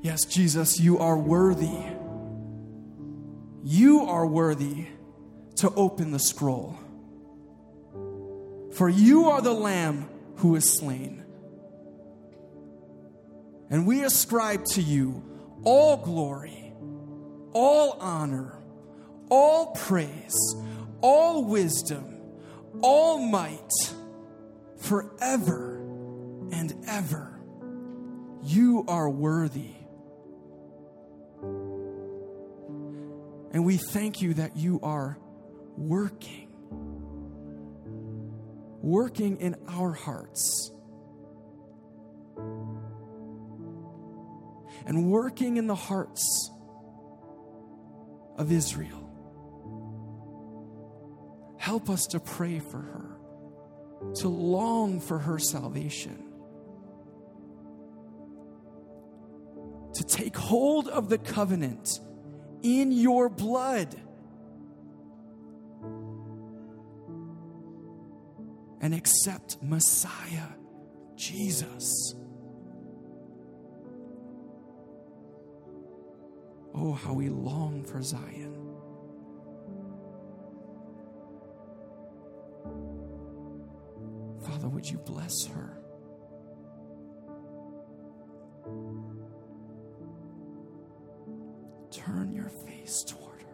Yes, Jesus, you are worthy. You are worthy to open the scroll. For you are the Lamb who is slain. And we ascribe to you all glory, all honor, all praise, all wisdom, all might, forever and ever. You are worthy. And we thank you that you are working, working in our hearts, and working in the hearts of Israel. Help us to pray for her, to long for her salvation. To take hold of the covenant in your blood. And accept Messiah, Jesus. Oh, how we long for Zion. Father, would you bless her? Turn your face toward her.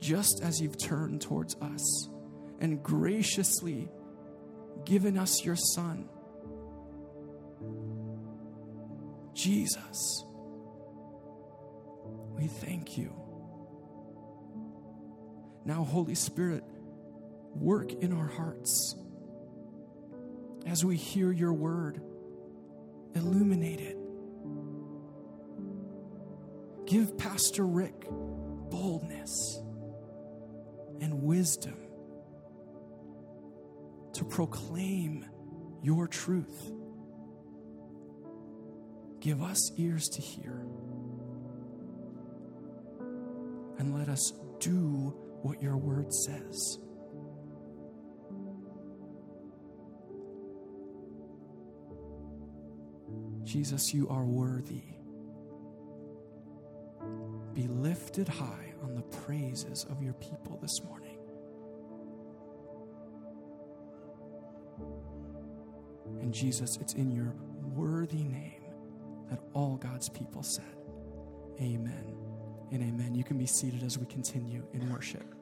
Just as you've turned towards us and graciously given us your Son, Jesus, we thank you. Now, Holy Spirit, work in our hearts as we hear your word. Illuminate it. Give Pastor Rick boldness and wisdom to proclaim your truth. Give us ears to hear. And let us do what your word says. Jesus, you are worthy. Be lifted high on the praises of your people this morning. And Jesus, it's in your worthy name that all God's people said, Amen and amen. You can be seated as we continue in worship.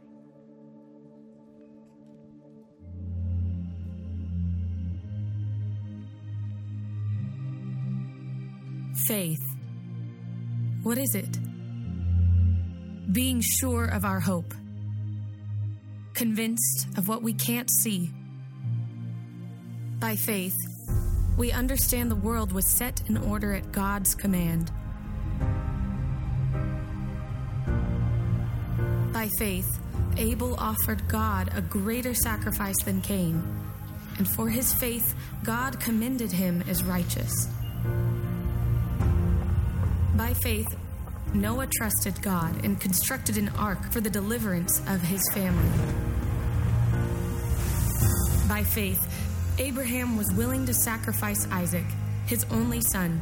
Faith. What is it? Being sure of our hope, convinced of what we can't see. By faith, we understand the world was set in order at God's command. By faith, Abel offered God a greater sacrifice than Cain, and for his faith, God commended him as righteous. By faith, Noah trusted God and constructed an ark for the deliverance of his family. By faith, Abraham was willing to sacrifice Isaac, his only son,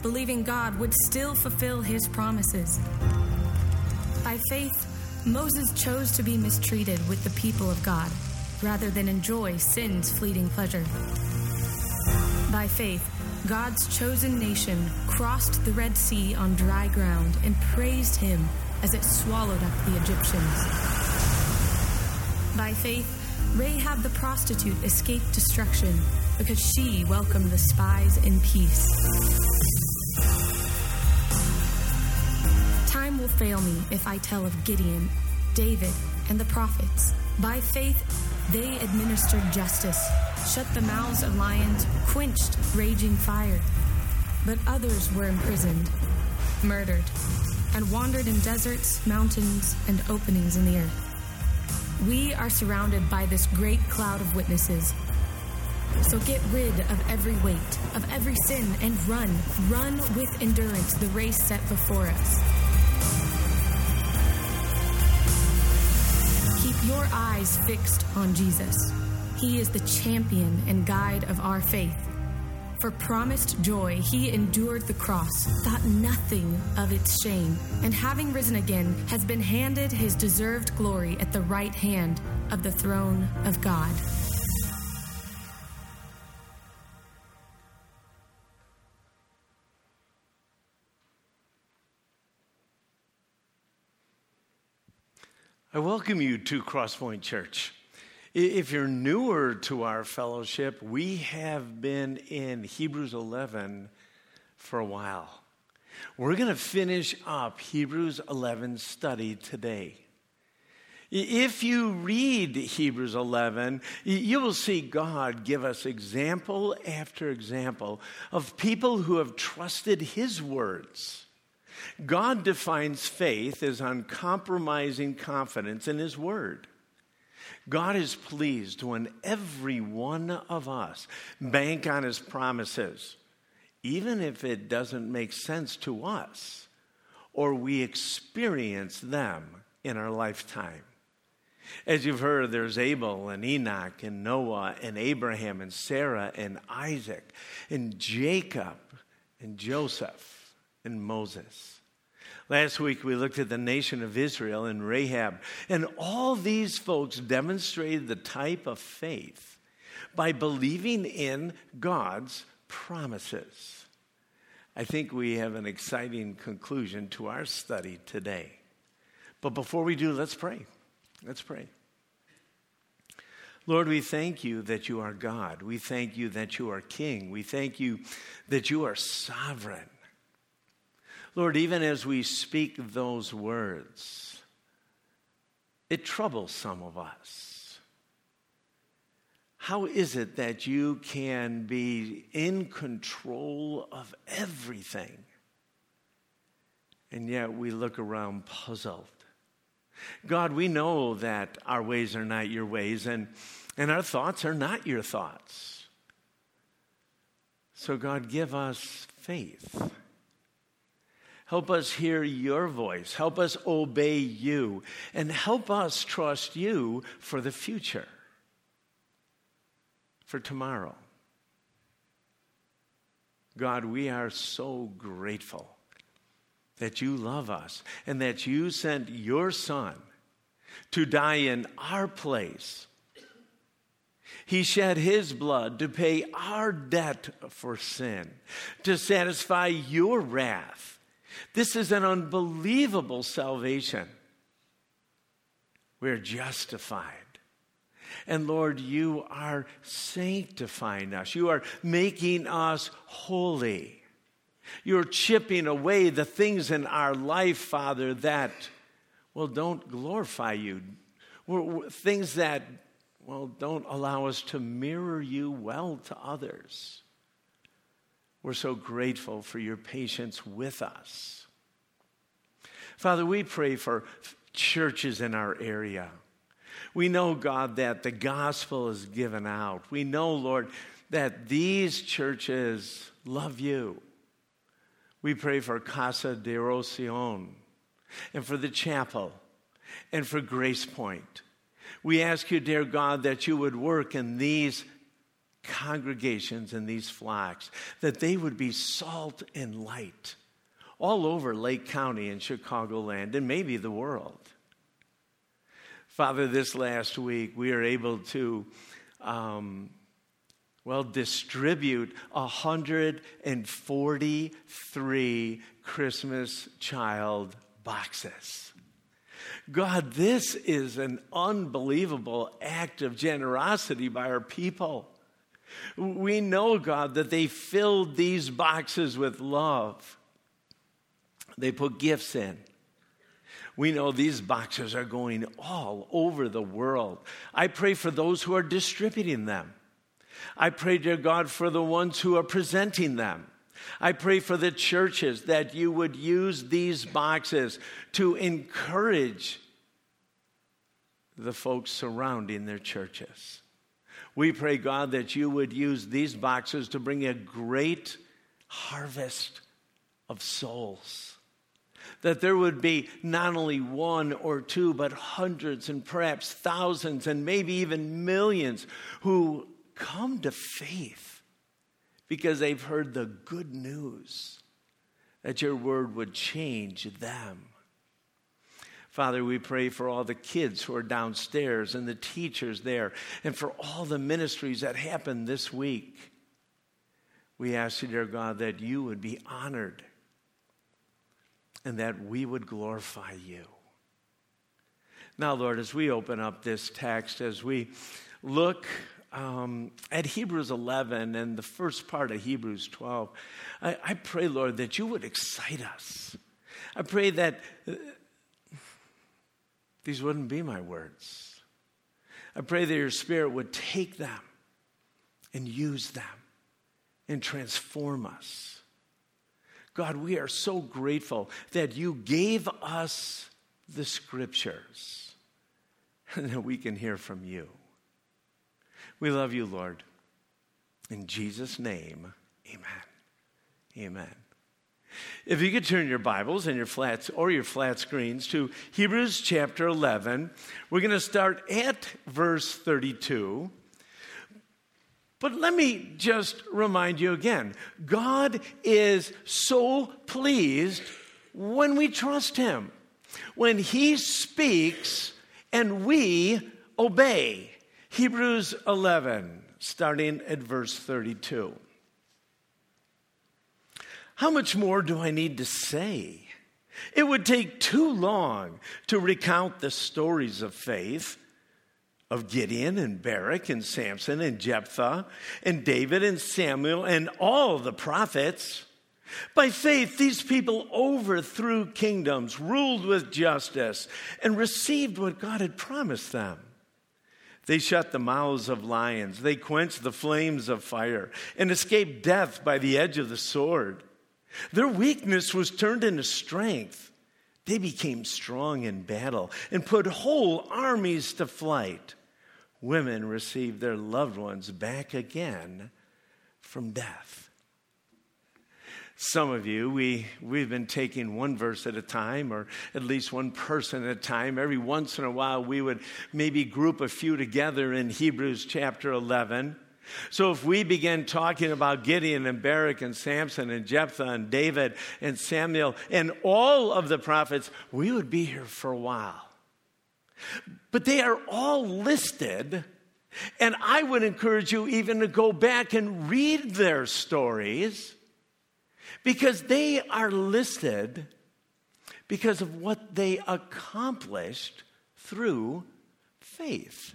believing God would still fulfill his promises. By faith, Moses chose to be mistreated with the people of God rather than enjoy sin's fleeting pleasure. By faith, God's chosen nation crossed the Red Sea on dry ground and praised him as it swallowed up the Egyptians. By faith, Rahab the prostitute escaped destruction because she welcomed the spies in peace. Time will fail me if I tell of Gideon, David, and the prophets. By faith, they administered justice, shut the mouths of lions, quenched raging fire. But others were imprisoned, murdered, and wandered in deserts, mountains, and openings in the earth. We are surrounded by this great cloud of witnesses. So get rid of every weight, of every sin, and run, run with endurance the race set before us. Keep your eyes fixed on Jesus, He is the champion and guide of our faith. For promised joy, he endured the cross, thought nothing of its shame, and having risen again, has been handed his deserved glory at the right hand of the throne of God. I welcome you to Crosspoint Church. If you're newer to our fellowship, we have been in Hebrews 11 for a while. We're going to finish up Hebrews 11 study today. If you read Hebrews 11, you will see God give us example after example of people who have trusted His words. God defines faith as uncompromising confidence in His Word. God is pleased when every one of us bank on his promises, even if it doesn't make sense to us or we experience them in our lifetime. As you've heard, there's Abel and Enoch and Noah and Abraham and Sarah and Isaac and Jacob and Joseph and Moses. Last week we looked at the nation of Israel and Rahab, and all these folks demonstrated the type of faith by believing in God's promises. I think we have an exciting conclusion to our study today. But before we do, let's pray. Let's pray. Lord, we thank you that you are God. We thank you that you are King. We thank you that you are sovereign. Lord, even as we speak those words, it troubles some of us. How is it that you can be in control of everything? And yet we look around puzzled. God, we know that our ways are not your ways, and, and our thoughts are not your thoughts. So, God, give us faith. Help us hear your voice. Help us obey you. And help us trust you for the future, for tomorrow. God, we are so grateful that you love us and that you sent your Son to die in our place. He shed his blood to pay our debt for sin, to satisfy your wrath this is an unbelievable salvation. We're justified. And Lord, you are sanctifying us. You are making us holy. You're chipping away the things in our life, Father, that, well, don't glorify you. Things that, well, don't allow us to mirror you well to others. We're so grateful for your patience with us. Father, we pray for churches in our area. We know, God, that the gospel is given out. We know, Lord, that these churches love you. We pray for Casa de Oración and for the chapel and for Grace Point. We ask you, dear God, that you would work in these congregations and these flocks, that they would be salt and light all over Lake County and Chicagoland and maybe the world. Father, this last week we are able to, um, well, distribute 143 Christmas child boxes. God, this is an unbelievable act of generosity by our people. We know, God, that they filled these boxes with love. They put gifts in. We know these boxes are going all over the world. I pray for those who are distributing them. I pray, dear God, for the ones who are presenting them. I pray for the churches that you would use these boxes to encourage the folks surrounding their churches. We pray, God, that you would use these boxes to bring a great harvest of souls. that there would be not only one or two, but hundreds and perhaps thousands and maybe even millions who come to faith because they've heard the good news that your word would change them. Father, we pray for all the kids who are downstairs and the teachers there, and for all the ministries that happened this week. We ask you, dear God, that you would be honored and that we would glorify you. Now, Lord, as we open up this text, as we look um, at Hebrews 11 and the first part of Hebrews 12, I, I pray, Lord, that you would excite us. I pray that these wouldn't be my words. I pray that your Spirit would take them and use them and transform us. God, we are so grateful that you gave us the scriptures and that we can hear from you. We love you, Lord. In Jesus' name, amen. Amen. If you could turn your Bibles and your flats or your flat screens to Hebrews chapter 11, we're going to start at verse 32. But let me just remind you again God is so pleased when we trust Him, when He speaks and we obey. Hebrews 11, starting at verse 32. How much more do I need to say? It would take too long to recount the stories of faith of Gideon and Barak and Samson and Jephthah and David and Samuel and all the prophets. By faith, these people overthrew kingdoms, ruled with justice, and received what God had promised them. They shut the mouths of lions, they quenched the flames of fire, and escaped death by the edge of the sword. Their weakness was turned into strength. They became strong in battle and put whole armies to flight. Women received their loved ones back again from death. Some of you, we, we've been taking one verse at a time, or at least one person at a time. Every once in a while, we would maybe group a few together in Hebrews chapter 11. So if we begin talking about Gideon and Barak and Samson and Jephthah and David and Samuel and all of the prophets, we would be here for a while. But they are all listed, and I would encourage you even to go back and read their stories because they are listed because of what they accomplished through faith.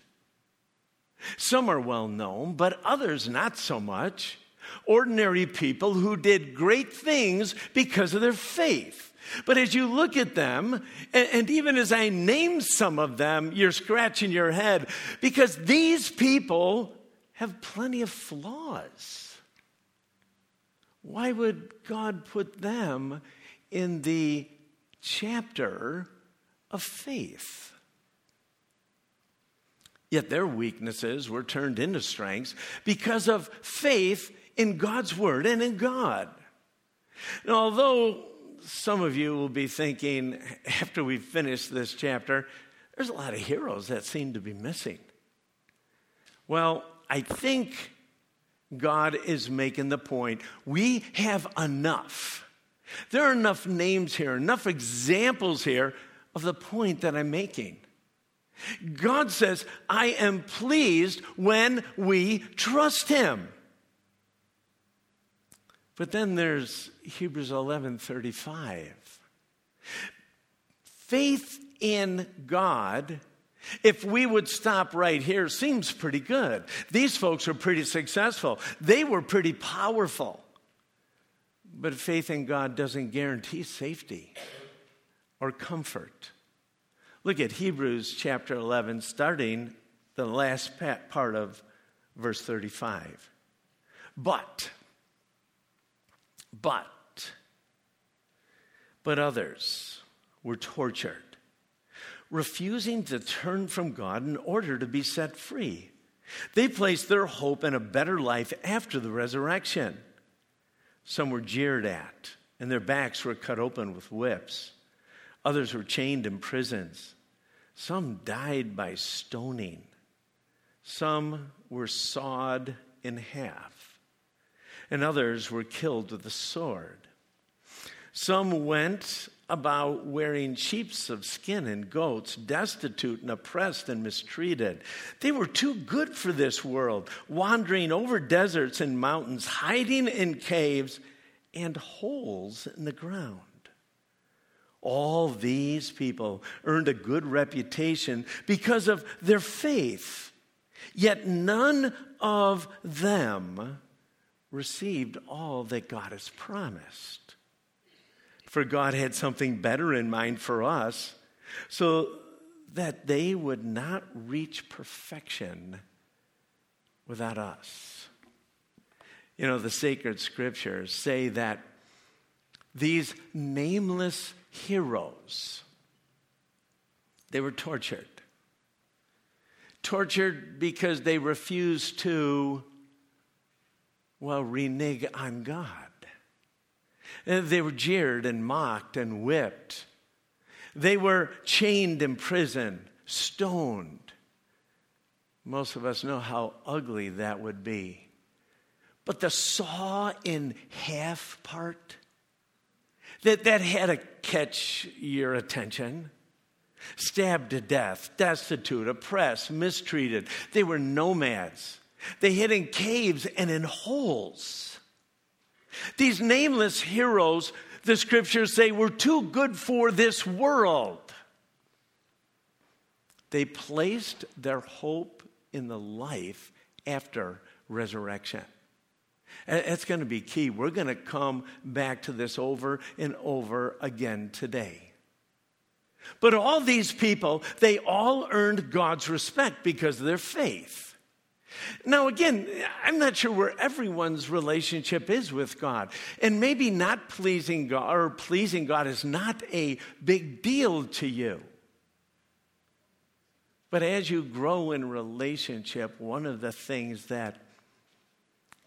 Some are well known, but others not so much. Ordinary people who did great things because of their faith. But as you look at them, and, even as I name some of them, you're scratching your head because these people have plenty of flaws. Why would God put them in the chapter of faith? Yet their weaknesses were turned into strengths because of faith in God's word and in God. Now, although some of you will be thinking after we finish this chapter, there's a lot of heroes that seem to be missing. Well, I think God is making the point we have enough. There are enough names here, enough examples here of the point that I'm making. God says, I am pleased when we trust Him. But then there's Hebrews 11:35. Faith in God, if we would stop right here, seems pretty good. These folks are pretty successful. They were pretty powerful. But faith in God doesn't guarantee safety or comfort. Look at Hebrews chapter 11, starting the last part of verse 35. But, but, but others were tortured, refusing to turn from God in order to be set free. They placed their hope in a better life after the resurrection. Some were jeered at, and their backs were cut open with whips. Others were chained in prisons. Some died by stoning. Some were sawed in half. And others were killed with the sword. Some went about wearing sheeps of skin and goats, destitute and oppressed and mistreated. They were too good for this world, wandering over deserts and mountains, hiding in caves and holes in the ground. All these people earned a good reputation because of their faith, yet none of them received all that God has promised. For God had something better in mind for us, so that they would not reach perfection without us. You know, the sacred scriptures say that these nameless heroes. They were tortured. Tortured because they refused to, well, renege on God. They were jeered and mocked and whipped. They were chained in prison, stoned. Most of us know how ugly that would be. But the saw in half part, that, that had to catch your attention. Stabbed to death, destitute, oppressed, mistreated. They were nomads. They hid in caves and in holes. These nameless heroes, the scriptures say, were too good for this world. They placed their hope in the life after resurrection. It's going to be key. We're going to come back to this over and over again today. But all these people, they all earned God's respect because of their faith. Now, again, I'm not sure where everyone's relationship is with God. And maybe not pleasing God or pleasing God is not a big deal to you. But as you grow in relationship, one of the things that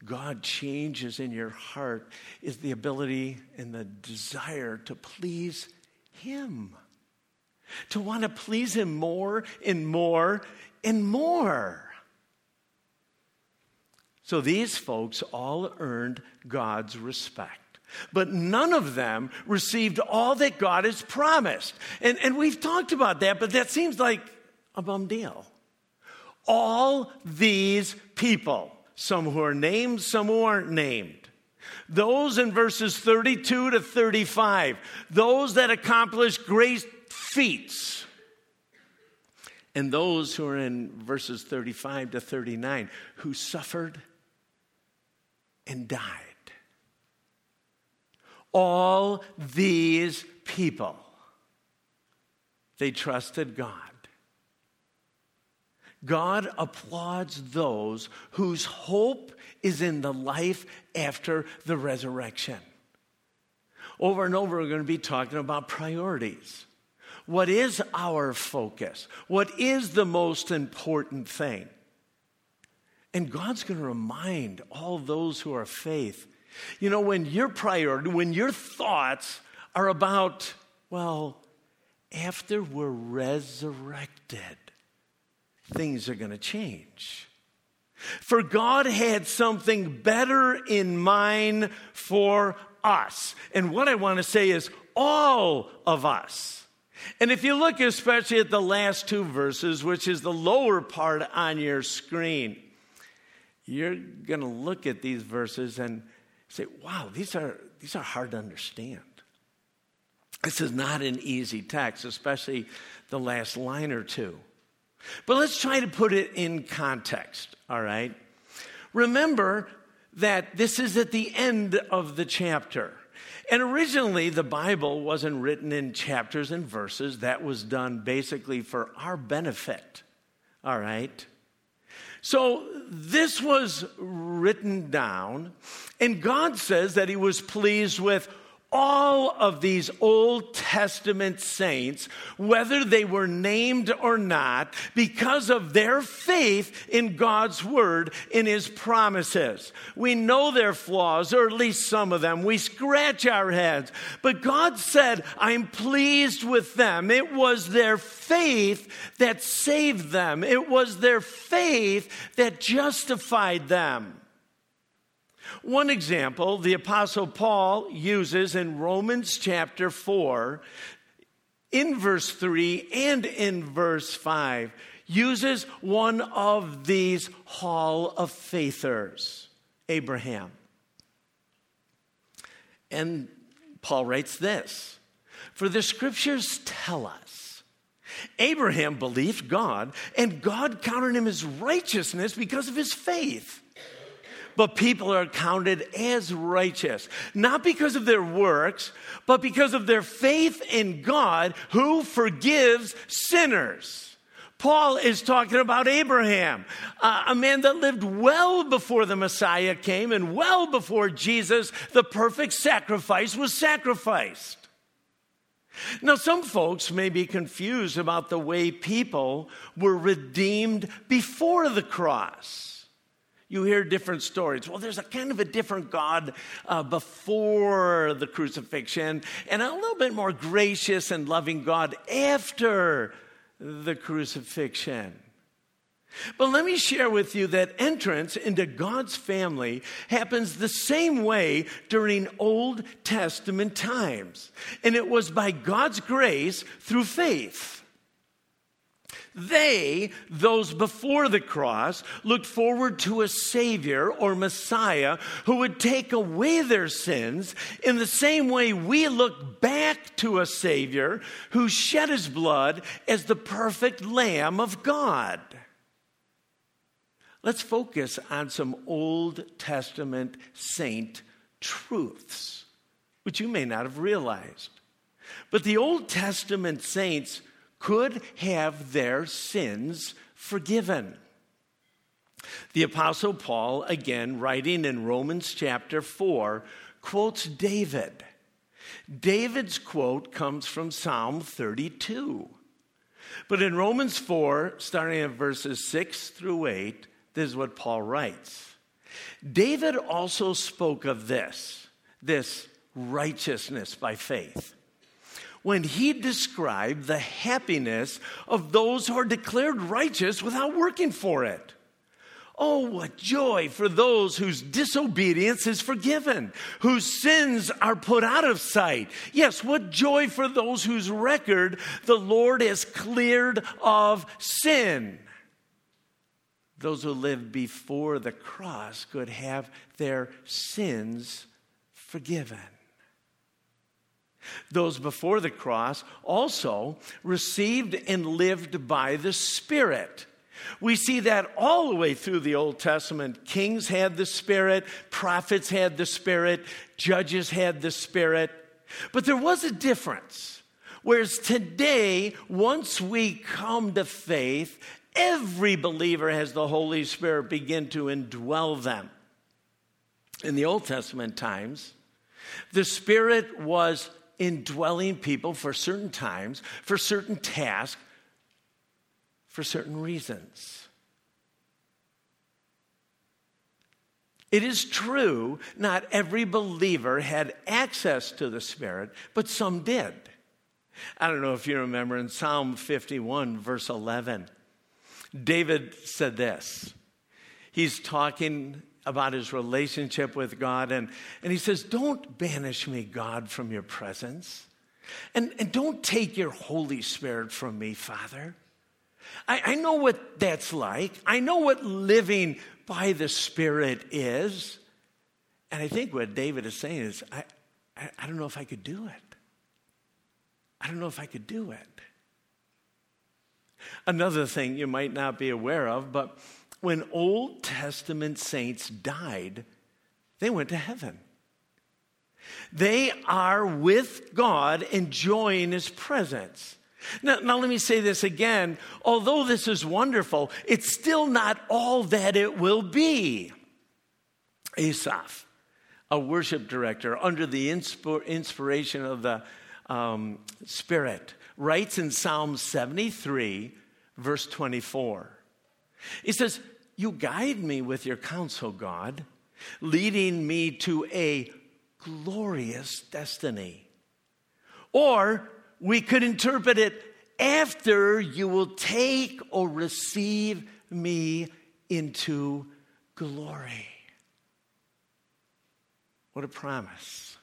God changes in your heart is the ability and the desire to please Him. To want to please Him more and more and more. So these folks all earned God's respect. But none of them received all that God has promised. And, and we've talked about that, but that seems like a bum deal. All these people some who are named, some who aren't named. Those in verses 32 to 35, those that accomplish great feats. And those who are in verses 35 to 39, who suffered and died. All these people, they trusted God. God applauds those whose hope is in the life after the resurrection. Over and over, we're going to be talking about priorities. What is our focus? What is the most important thing? And God's going to remind all those who are faith you know, when your priority, when your thoughts are about, well, after we're resurrected, things are going to change. For God had something better in mind for us. And what I want to say is all of us. And if you look especially at the last two verses, which is the lower part on your screen, you're going to look at these verses and say, wow, these are, these are hard to understand. This is not an easy text, especially the last line or two. But let's try to put it in context, all right? Remember that this is at the end of the chapter. And originally, the Bible wasn't written in chapters and verses. That was done basically for our benefit. All right? So, this was written down, and God says that He was pleased with all of these Old Testament saints, whether they were named or not, because of their faith in God's word, in his promises. We know their flaws, or at least some of them. We scratch our heads. But God said, I'm pleased with them. It was their faith that saved them, it was their faith that justified them. One example the Apostle Paul uses in Romans chapter 4, in verse 3 and in verse 5, uses one of these Hall of Faithers, Abraham. And Paul writes this For the scriptures tell us Abraham believed God, and God counted him as righteousness because of his faith but people are counted as righteous, not because of their works, but because of their faith in God who forgives sinners. Paul is talking about Abraham, a man that lived well before the Messiah came and well before Jesus, the perfect sacrifice, was sacrificed. Now, some folks may be confused about the way people were redeemed before the cross. You hear different stories. Well, there's a kind of a different God uh, before the crucifixion, and a little bit more gracious and loving God after the crucifixion. But let me share with you that entrance into God's family happens the same way during Old Testament times. And it was by God's grace through faith. They, those before the cross, looked forward to a Savior or Messiah who would take away their sins in the same way we look back to a Savior who shed his blood as the perfect Lamb of God. Let's focus on some Old Testament saint truths, which you may not have realized. But the Old Testament saints could have their sins forgiven. The Apostle Paul, again, writing in Romans chapter 4, quotes David. David's quote comes from Psalm 32. But in Romans 4, starting at verses 6 through 8, this is what Paul writes David also spoke of this, this righteousness by faith when he described the happiness of those who are declared righteous without working for it. Oh, what joy for those whose disobedience is forgiven, whose sins are put out of sight. Yes, what joy for those whose record the Lord has cleared of sin. Those who lived before the cross could have their sins forgiven. Those before the cross also received and lived by the Spirit. We see that all the way through the Old Testament. Kings had the Spirit, prophets had the Spirit, judges had the Spirit. But there was a difference. Whereas today, once we come to faith, every believer has the Holy Spirit begin to indwell them. In the Old Testament times, the Spirit was indwelling people for certain times, for certain tasks, for certain reasons. It is true, not every believer had access to the Spirit, but some did. I don't know if you remember in Psalm 51, verse 11, David said this. He's talking about his relationship with God. And, and he says, Don't banish me, God, from your presence. And, and don't take your Holy Spirit from me, Father. I, I know what that's like. I know what living by the Spirit is. And I think what David is saying is, I, I, I don't know if I could do it. I don't know if I could do it. Another thing you might not be aware of, but when Old Testament saints died, they went to heaven. They are with God, enjoying His presence. Now, now, let me say this again. Although this is wonderful, it's still not all that it will be. Asaph, a worship director under the insp- inspiration of the um, Spirit, writes in Psalm 73, verse 24. He says, You guide me with your counsel, God, leading me to a glorious destiny. Or we could interpret it after you will take or receive me into glory. What a promise.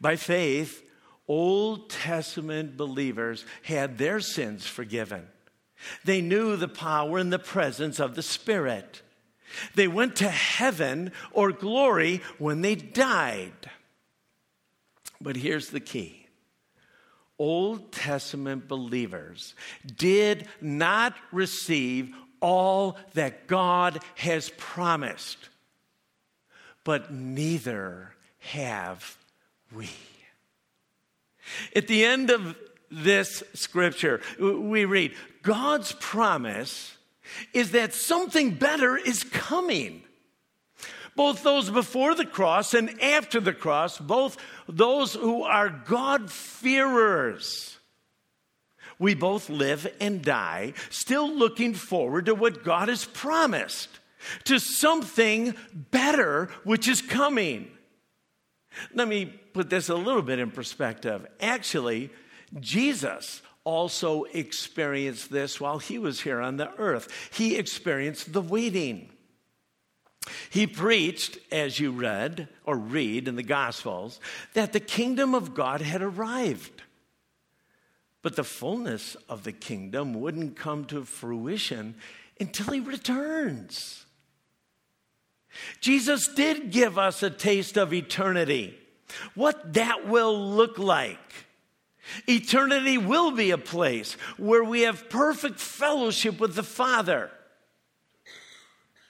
By faith, Old Testament believers had their sins forgiven. They knew the power and the presence of the Spirit. They went to heaven or glory when they died. But here's the key Old Testament believers did not receive all that God has promised, but neither have we. At the end of this scripture, we read God's promise is that something better is coming. Both those before the cross and after the cross, both those who are God-fearers. We both live and die, still looking forward to what God has promised, to something better which is coming. Let me put this a little bit in perspective. Actually, Jesus also experienced this while he was here on the earth. He experienced the waiting. He preached, as you read or read in the Gospels, that the kingdom of God had arrived. But the fullness of the kingdom wouldn't come to fruition until he returns. Jesus did give us a taste of eternity, what that will look like. Eternity will be a place where we have perfect fellowship with the Father.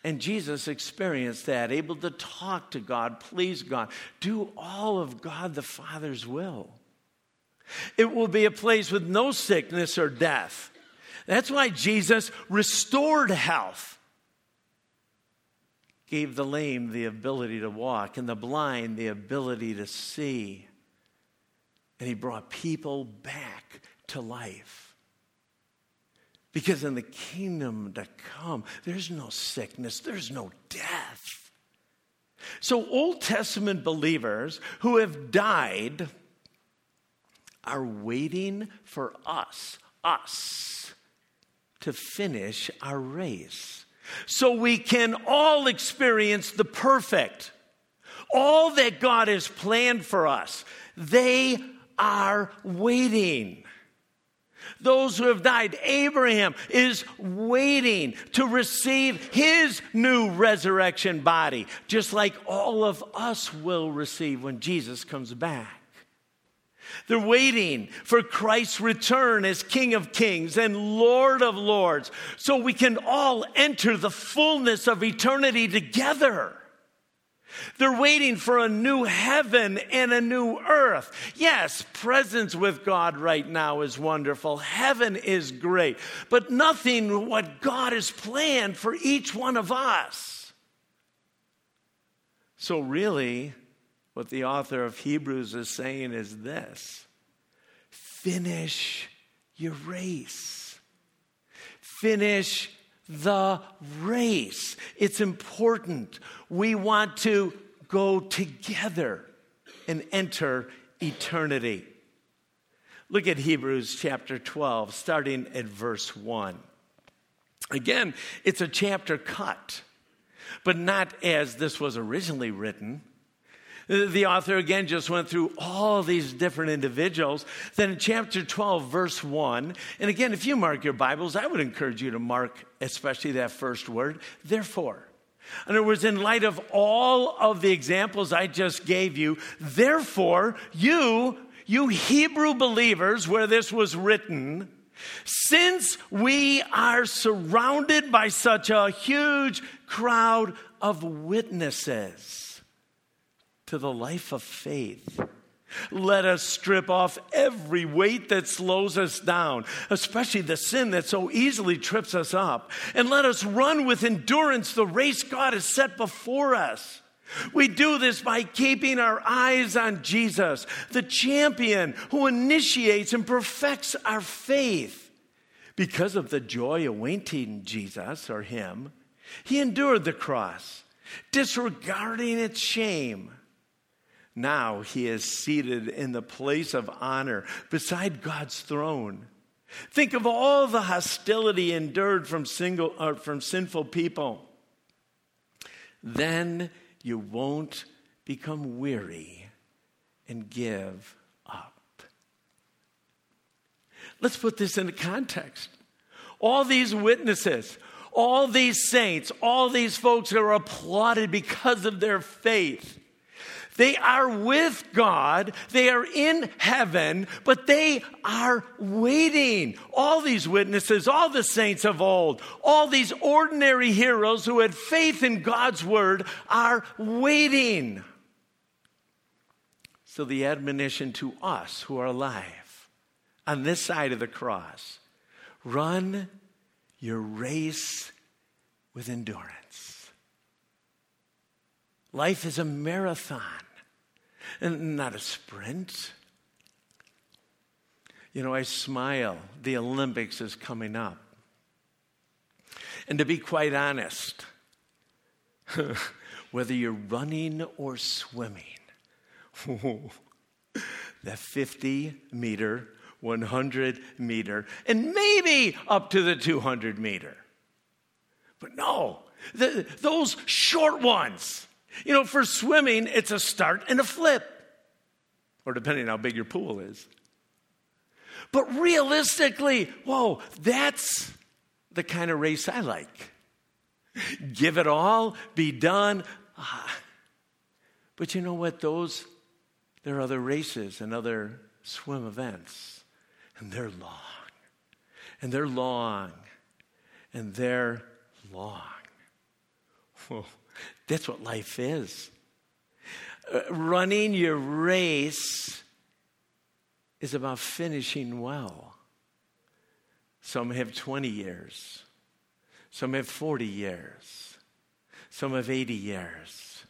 And Jesus experienced that, able to talk to God, please God, do all of God the Father's will. It will be a place with no sickness or death. That's why Jesus restored health, gave the lame the ability to walk, and the blind the ability to see. And he brought people back to life. Because in the kingdom to come, there's no sickness, there's no death. So, Old Testament believers who have died are waiting for us, us, to finish our race. So we can all experience the perfect, all that God has planned for us. They are waiting those who have died. Abraham is waiting to receive his new resurrection body, just like all of us will receive when Jesus comes back. They're waiting for Christ's return as King of Kings and Lord of Lords so we can all enter the fullness of eternity together. They're waiting for a new heaven and a new earth. Yes, presence with God right now is wonderful. Heaven is great, but nothing what God has planned for each one of us. So, really, what the author of Hebrews is saying is this finish your race. Finish the race. It's important. We want to go together and enter eternity. Look at Hebrews chapter 12, starting at verse 1. Again, it's a chapter cut, but not as this was originally written. The author again just went through all these different individuals. Then in chapter 12, verse 1, and again, if you mark your Bibles, I would encourage you to mark especially that first word, therefore. In other words, in light of all of the examples I just gave you, therefore, you, you Hebrew believers, where this was written, since we are surrounded by such a huge crowd of witnesses, to the life of faith. Let us strip off every weight that slows us down, especially the sin that so easily trips us up. And let us run with endurance the race God has set before us. We do this by keeping our eyes on Jesus, the champion who initiates and perfects our faith. Because of the joy awaiting Jesus or him, he endured the cross, disregarding its shame. Now he is seated in the place of honor beside God's throne. Think of all the hostility endured from, single, uh, from sinful people. Then you won't become weary and give up. Let's put this into context. All these witnesses, all these saints, all these folks are applauded because of their faith. They are with God, they are in heaven, but they are waiting. All these witnesses, all the saints of old, all these ordinary heroes who had faith in God's word are waiting. So, the admonition to us who are alive on this side of the cross run your race with endurance. Life is a marathon not a sprint. You know, I smile. The Olympics is coming up. And to be quite honest, whether you're running or swimming, that 50 meter, 100 meter, and maybe up to the 200 meter. But no, the, those short ones, you know, for swimming, it's a start and a flip, or depending on how big your pool is. But realistically, whoa, that's the kind of race I like. Give it all, be done. Ah. But you know what? Those, there are other races and other swim events, and they're long, and they're long, and they're long. Whoa. That's what life is. Uh, running your race is about finishing well. Some have 20 years, some have 40 years, some have 80 years,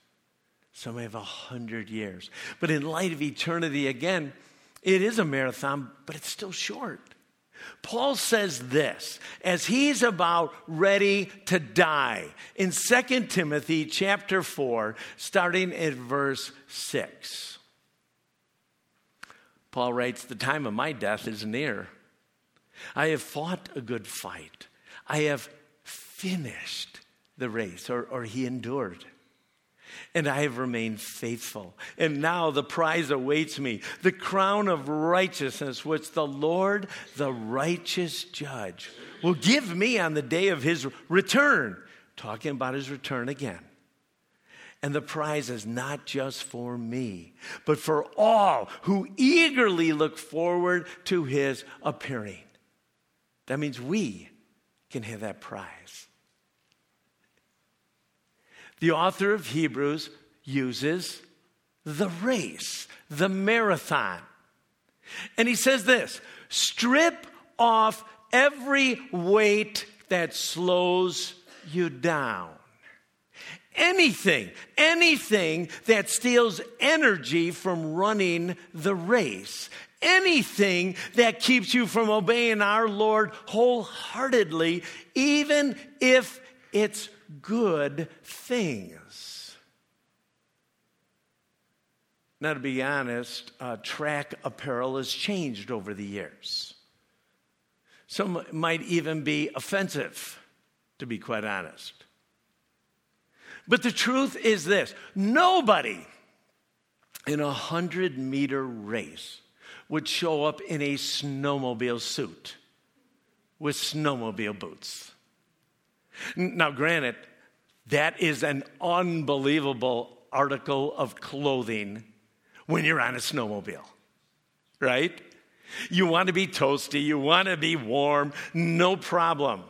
some have 100 years. But in light of eternity, again, it is a marathon, but it's still short. Paul says this as he's about ready to die in 2 Timothy chapter 4 starting at verse 6. Paul writes, "The time of my death is near. I have fought a good fight. I have finished the race or, or he endured and I have remained faithful. And now the prize awaits me the crown of righteousness, which the Lord, the righteous judge, will give me on the day of his return. Talking about his return again. And the prize is not just for me, but for all who eagerly look forward to his appearing. That means we can have that prize. The author of Hebrews uses the race, the marathon. And he says this strip off every weight that slows you down. Anything, anything that steals energy from running the race. Anything that keeps you from obeying our Lord wholeheartedly, even if it's good things. Now, to be honest, uh, track apparel has changed over the years. Some might even be offensive, to be quite honest. But the truth is this nobody in a hundred meter race would show up in a snowmobile suit with snowmobile boots. Now, granted, that is an unbelievable article of clothing when you're on a snowmobile, right? You want to be toasty, you want to be warm, no problem.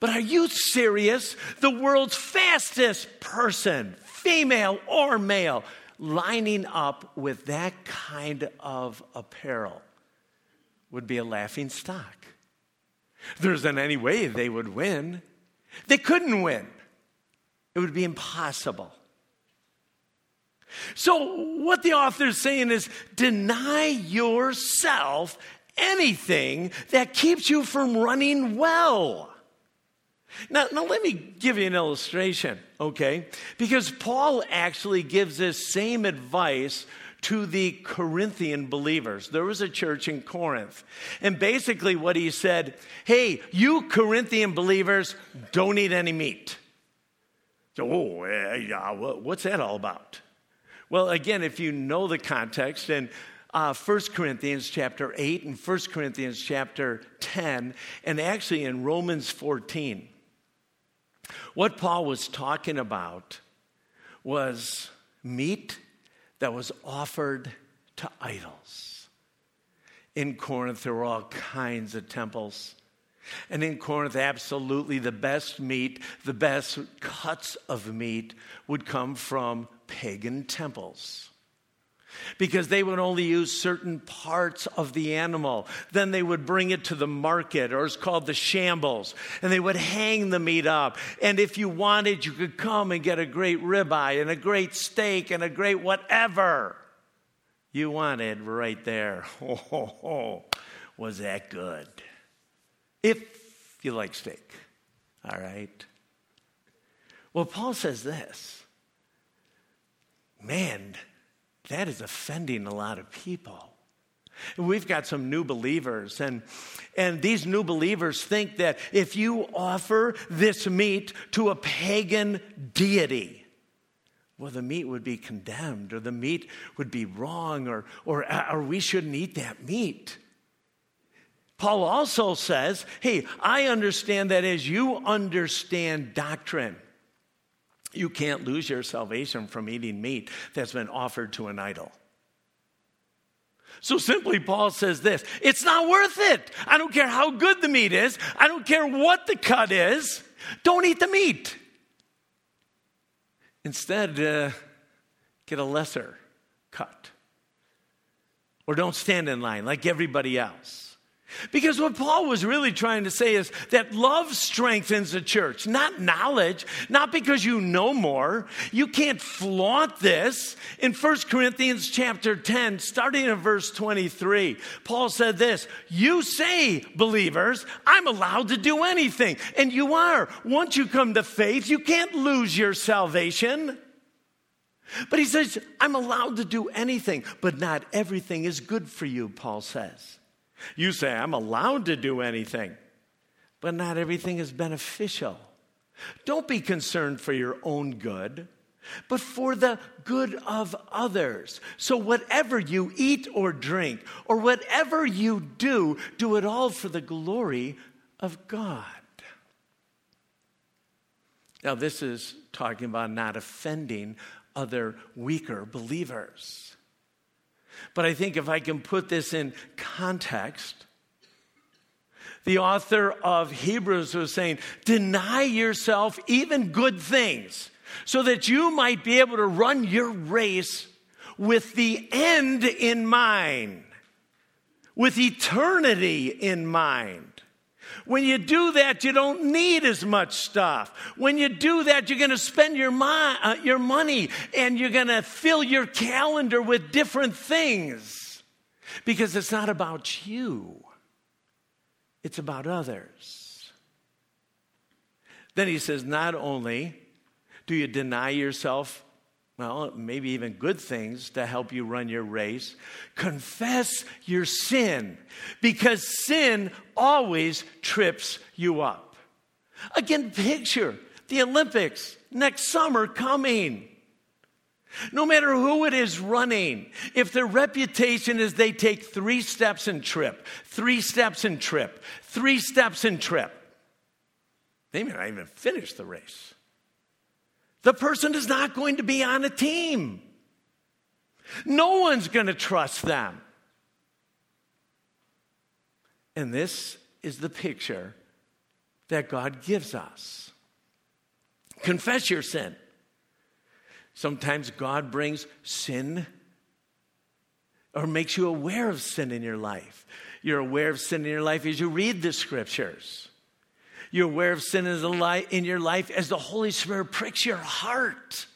But are you serious? The world's fastest person, female or male, lining up with that kind of apparel would be a laughing stock. There isn't any way they would win. They couldn't win. It would be impossible. So, what the author is saying is deny yourself anything that keeps you from running well. Now, now, let me give you an illustration, okay? Because Paul actually gives this same advice to the Corinthian believers. There was a church in Corinth. And basically, what he said hey, you Corinthian believers don't eat any meat. So, oh, yeah, what's that all about? Well, again, if you know the context, and uh, 1 Corinthians chapter 8 and 1 Corinthians chapter 10, and actually in Romans 14, what Paul was talking about was meat that was offered to idols. In Corinth, there were all kinds of temples. And in Corinth, absolutely the best meat, the best cuts of meat would come from pagan temples because they would only use certain parts of the animal. Then they would bring it to the market, or it's called the shambles, and they would hang the meat up. And if you wanted, you could come and get a great ribeye and a great steak and a great whatever you wanted right there. Oh, oh, oh. was that good? If you like steak, all right? Well, Paul says this man, that is offending a lot of people. We've got some new believers, and, and these new believers think that if you offer this meat to a pagan deity, well, the meat would be condemned, or the meat would be wrong, or, or, uh, or we shouldn't eat that meat. Paul also says, hey, I understand that as you understand doctrine, you can't lose your salvation from eating meat that's been offered to an idol. So simply, Paul says this it's not worth it. I don't care how good the meat is, I don't care what the cut is. Don't eat the meat. Instead, uh, get a lesser cut. Or don't stand in line like everybody else. Because what Paul was really trying to say is that love strengthens the church, not knowledge, not because you know more. You can't flaunt this. In 1 Corinthians chapter 10, starting in verse 23, Paul said this You say, believers, I'm allowed to do anything. And you are. Once you come to faith, you can't lose your salvation. But he says, I'm allowed to do anything, but not everything is good for you, Paul says. You say, I'm allowed to do anything, but not everything is beneficial. Don't be concerned for your own good, but for the good of others. So, whatever you eat or drink, or whatever you do, do it all for the glory of God. Now, this is talking about not offending other weaker believers. But I think if I can put this in context, the author of Hebrews was saying, deny yourself even good things so that you might be able to run your race with the end in mind, with eternity in mind. When you do that, you don't need as much stuff. When you do that, you're going to spend your, uh, your money and you're going to fill your calendar with different things because it's not about you, it's about others. Then he says, not only do you deny yourself well, maybe even good things to help you run your race. Confess your sin because sin always trips you up. Again, picture the Olympics next summer coming. No matter who it is running, if their reputation is they take three steps and trip, three steps and trip, three steps and trip, they may not even finish the race the person is not going to be on a team. No one's going to trust them. And this is the picture that God gives us. Confess your sin. Sometimes God brings sin or makes you aware of sin in your life. You're aware of sin in your life as you read the scriptures. You're aware of sin in your life as the Holy Spirit pricks your heart.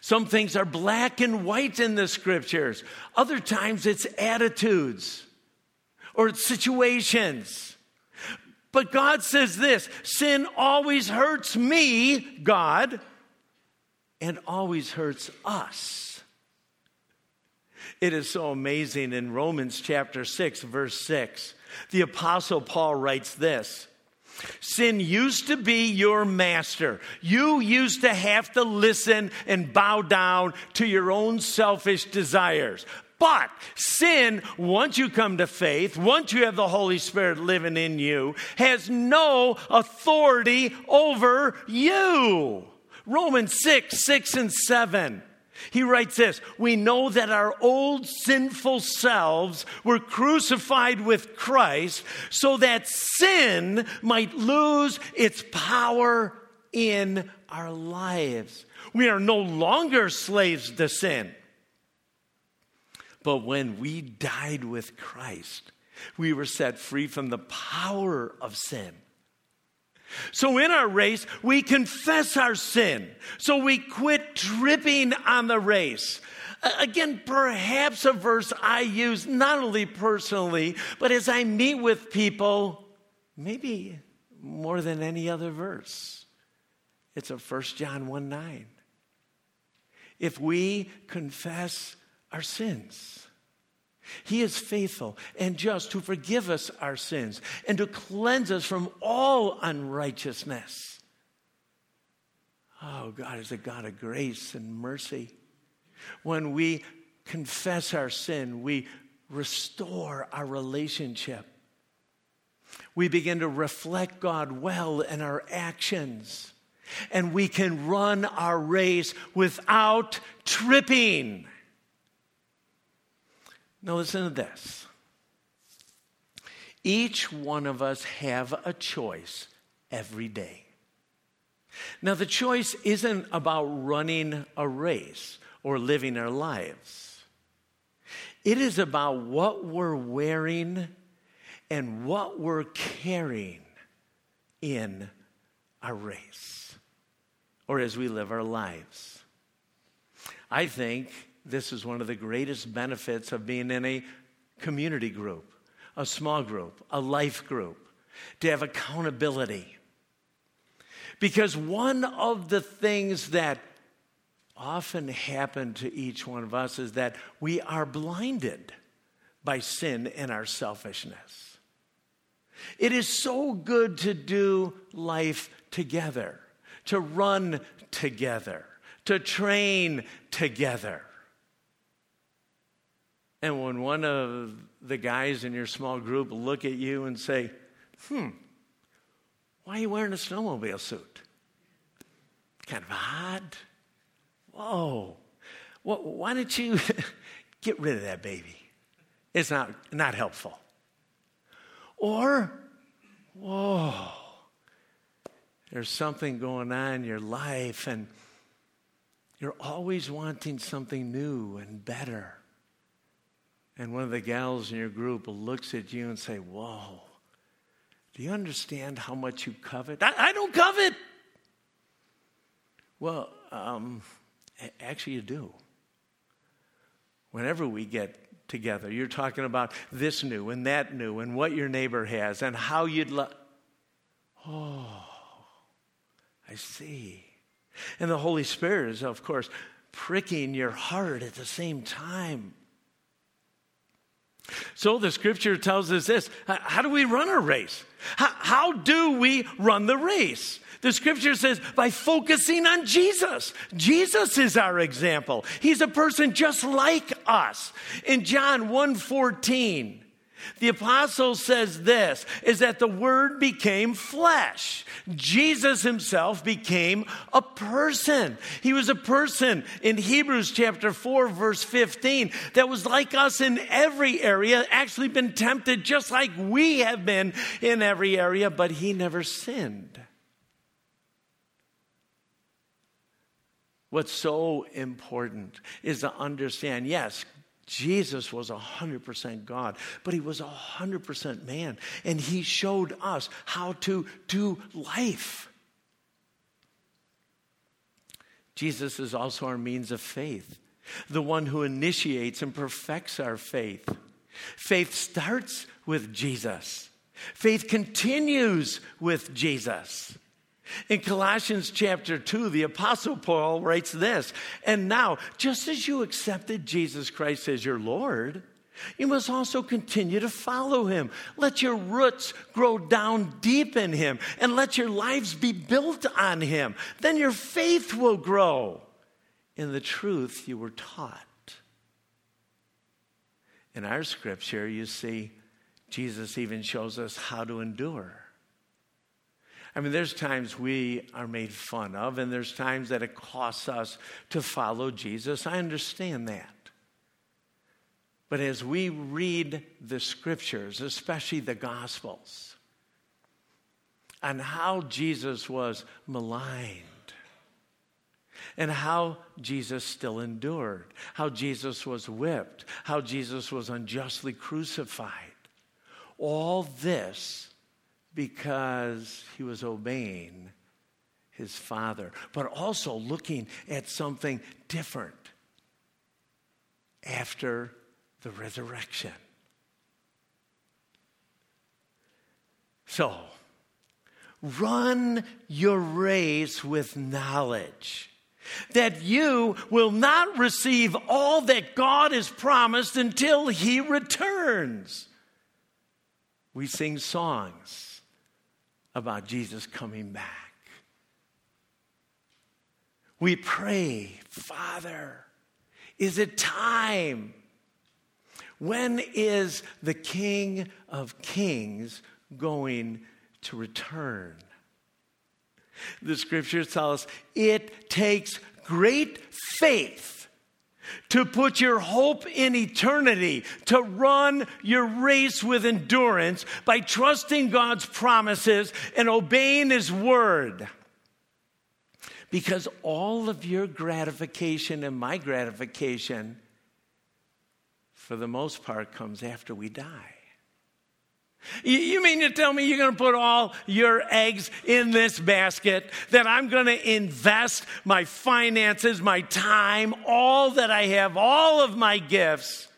Some things are black and white in the scriptures. Other times it's attitudes or it's situations. But God says this sin always hurts me, God, and always hurts us. It is so amazing in Romans chapter 6, verse 6. The Apostle Paul writes this Sin used to be your master. You used to have to listen and bow down to your own selfish desires. But sin, once you come to faith, once you have the Holy Spirit living in you, has no authority over you. Romans 6, 6 and 7. He writes this We know that our old sinful selves were crucified with Christ so that sin might lose its power in our lives. We are no longer slaves to sin. But when we died with Christ, we were set free from the power of sin. So in our race, we confess our sin. So we quit tripping on the race. Again, perhaps a verse I use not only personally, but as I meet with people, maybe more than any other verse. It's a 1 John 1 9. If we confess our sins, he is faithful and just to forgive us our sins and to cleanse us from all unrighteousness. Oh, God is a God of grace and mercy. When we confess our sin, we restore our relationship. We begin to reflect God well in our actions, and we can run our race without tripping. Now, listen to this. Each one of us have a choice every day. Now, the choice isn't about running a race or living our lives. It is about what we're wearing and what we're carrying in our race or as we live our lives. I think this is one of the greatest benefits of being in a community group, a small group, a life group, to have accountability. Because one of the things that often happen to each one of us is that we are blinded by sin and our selfishness. It is so good to do life together, to run together, to train together. And when one of the guys in your small group look at you and say, hmm, why are you wearing a snowmobile suit? Kind of odd. Whoa. Well, why don't you get rid of that baby? It's not, not helpful. Or, whoa, there's something going on in your life and you're always wanting something new and better and one of the gals in your group looks at you and say, Whoa, do you understand how much you covet? I, I don't covet. Well, um, actually, you do. Whenever we get together, you're talking about this new and that new and what your neighbor has and how you'd love. Oh, I see. And the Holy Spirit is, of course, pricking your heart at the same time. So the scripture tells us this how do we run a race? How, how, do we run the race? The scripture says by focusing on Jesus. Jesus is our example. He's a person just like us. In John 1:14, the apostle says this is that the word became flesh. Jesus himself became a person. He was a person in Hebrews chapter 4 verse 15 that was like us in every area, actually been tempted just like we have been in every area, but he never sinned. What's so important is to understand yes, Jesus was 100% God, but he was 100% man. And he showed us how to do life. Jesus is also our means of faith, the one who initiates and perfects our faith. Faith starts with Jesus, faith continues with Jesus. In Colossians chapter 2, the Apostle Paul writes this And now, just as you accepted Jesus Christ as your Lord, you must also continue to follow him. Let your roots grow down deep in him and let your lives be built on him. Then your faith will grow in the truth you were taught. In our scripture, you see, Jesus even shows us how to endure. I mean, there's times we are made fun of, and there's times that it costs us to follow Jesus. I understand that. But as we read the scriptures, especially the Gospels, on how Jesus was maligned, and how Jesus still endured, how Jesus was whipped, how Jesus was unjustly crucified. All this because he was obeying his father, but also looking at something different after the resurrection. So, run your race with knowledge that you will not receive all that God has promised until He returns. We sing songs about Jesus coming back. We pray, Father, is it time? When is the King of Kings going to return? The scriptures tell us it takes great faith to put your hope in eternity, to run your race with endurance by trusting God's promises and obeying His word. Because all of your gratification and my gratification for the most part, comes after we die. You mean to tell me you're going to put all your eggs in this basket, that I'm going to invest my finances, my time, all that I have, all of my gifts?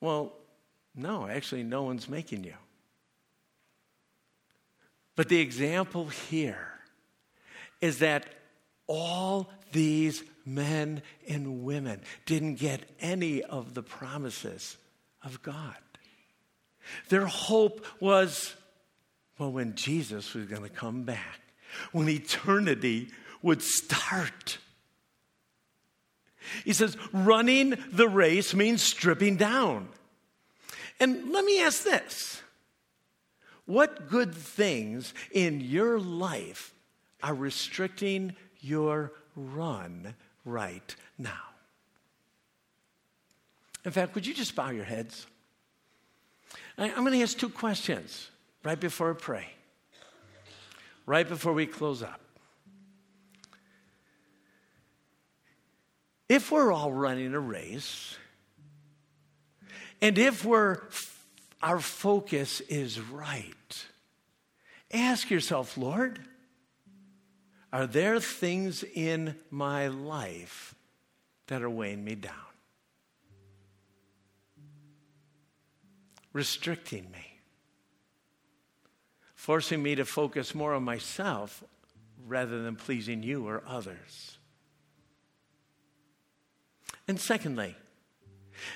Well, no, actually, no one's making you. But the example here is that all these men and women didn't get any of the promises of God. Their hope was, well, when Jesus was going to come back, when eternity would start. He says, running the race means stripping down. And let me ask this what good things in your life are restricting your run right now. In fact, would you just bow your heads? I'm going to ask two questions right before I pray, right before we close up. If we're all running a race, and if we're our focus is right, ask yourself, Lord, are there things in my life that are weighing me down? Restricting me, forcing me to focus more on myself rather than pleasing you or others. And secondly,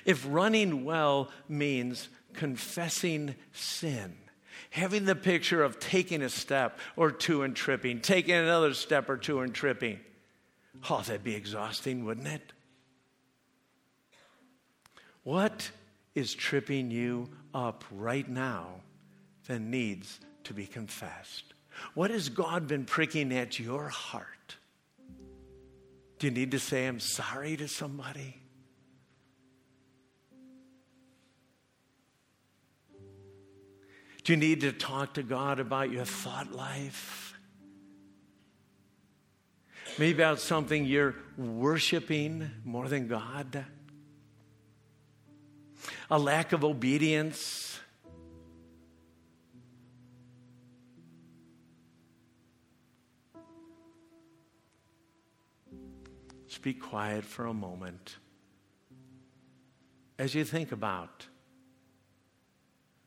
if running well means confessing sin, having the picture of taking a step or two and tripping, taking another step or two and tripping. Oh, that'd be exhausting, wouldn't it? What is tripping you up right now that needs to be confessed? What has God been pricking at your heart? Do you need to say, I'm sorry to somebody? Do you need to talk to God about your thought life? Maybe about something you're worshiping more than God? A lack of obedience? Just be quiet for a moment as you think about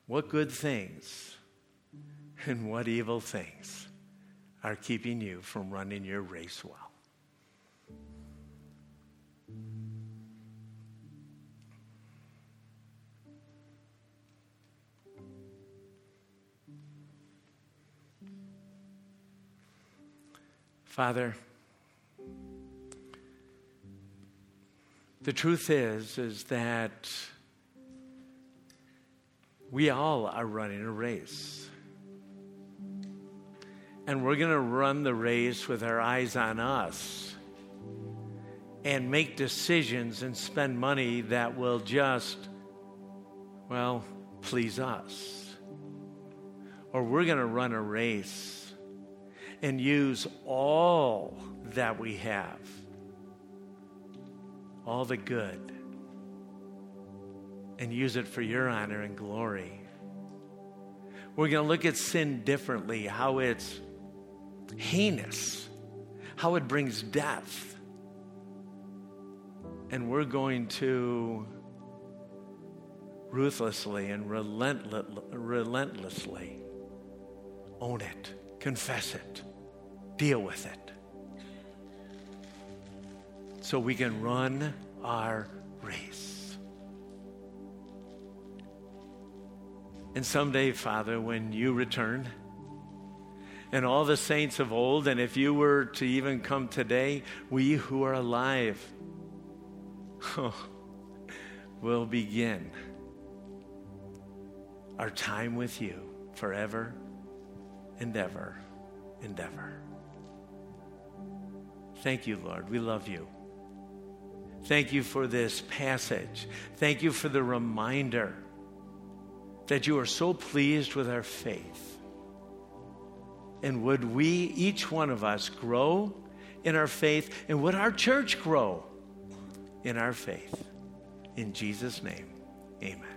what good things and what evil things are keeping you from running your race well. Father, the truth is is that we all are running a race. And we're going to run the race with our eyes on us and make decisions and spend money that will just, well, please us. Or we're going to run a race and use all that we have, all the good, and use it for your honor and glory. We're going to look at sin differently, how it's heinous, how it brings death. And we're going to ruthlessly and relentlessly own it, confess it deal with it so we can run our race. And someday, Father, when you return, and all the saints of old, and if you were to even come today, we who are alive oh, will begin our time with you forever and ever and ever. Thank you, Lord. We love you. Thank you for this passage. Thank you for the reminder that you are so pleased with our faith. And would we, each one of us, grow in our faith? And would our church grow in our faith? In Jesus' name, amen.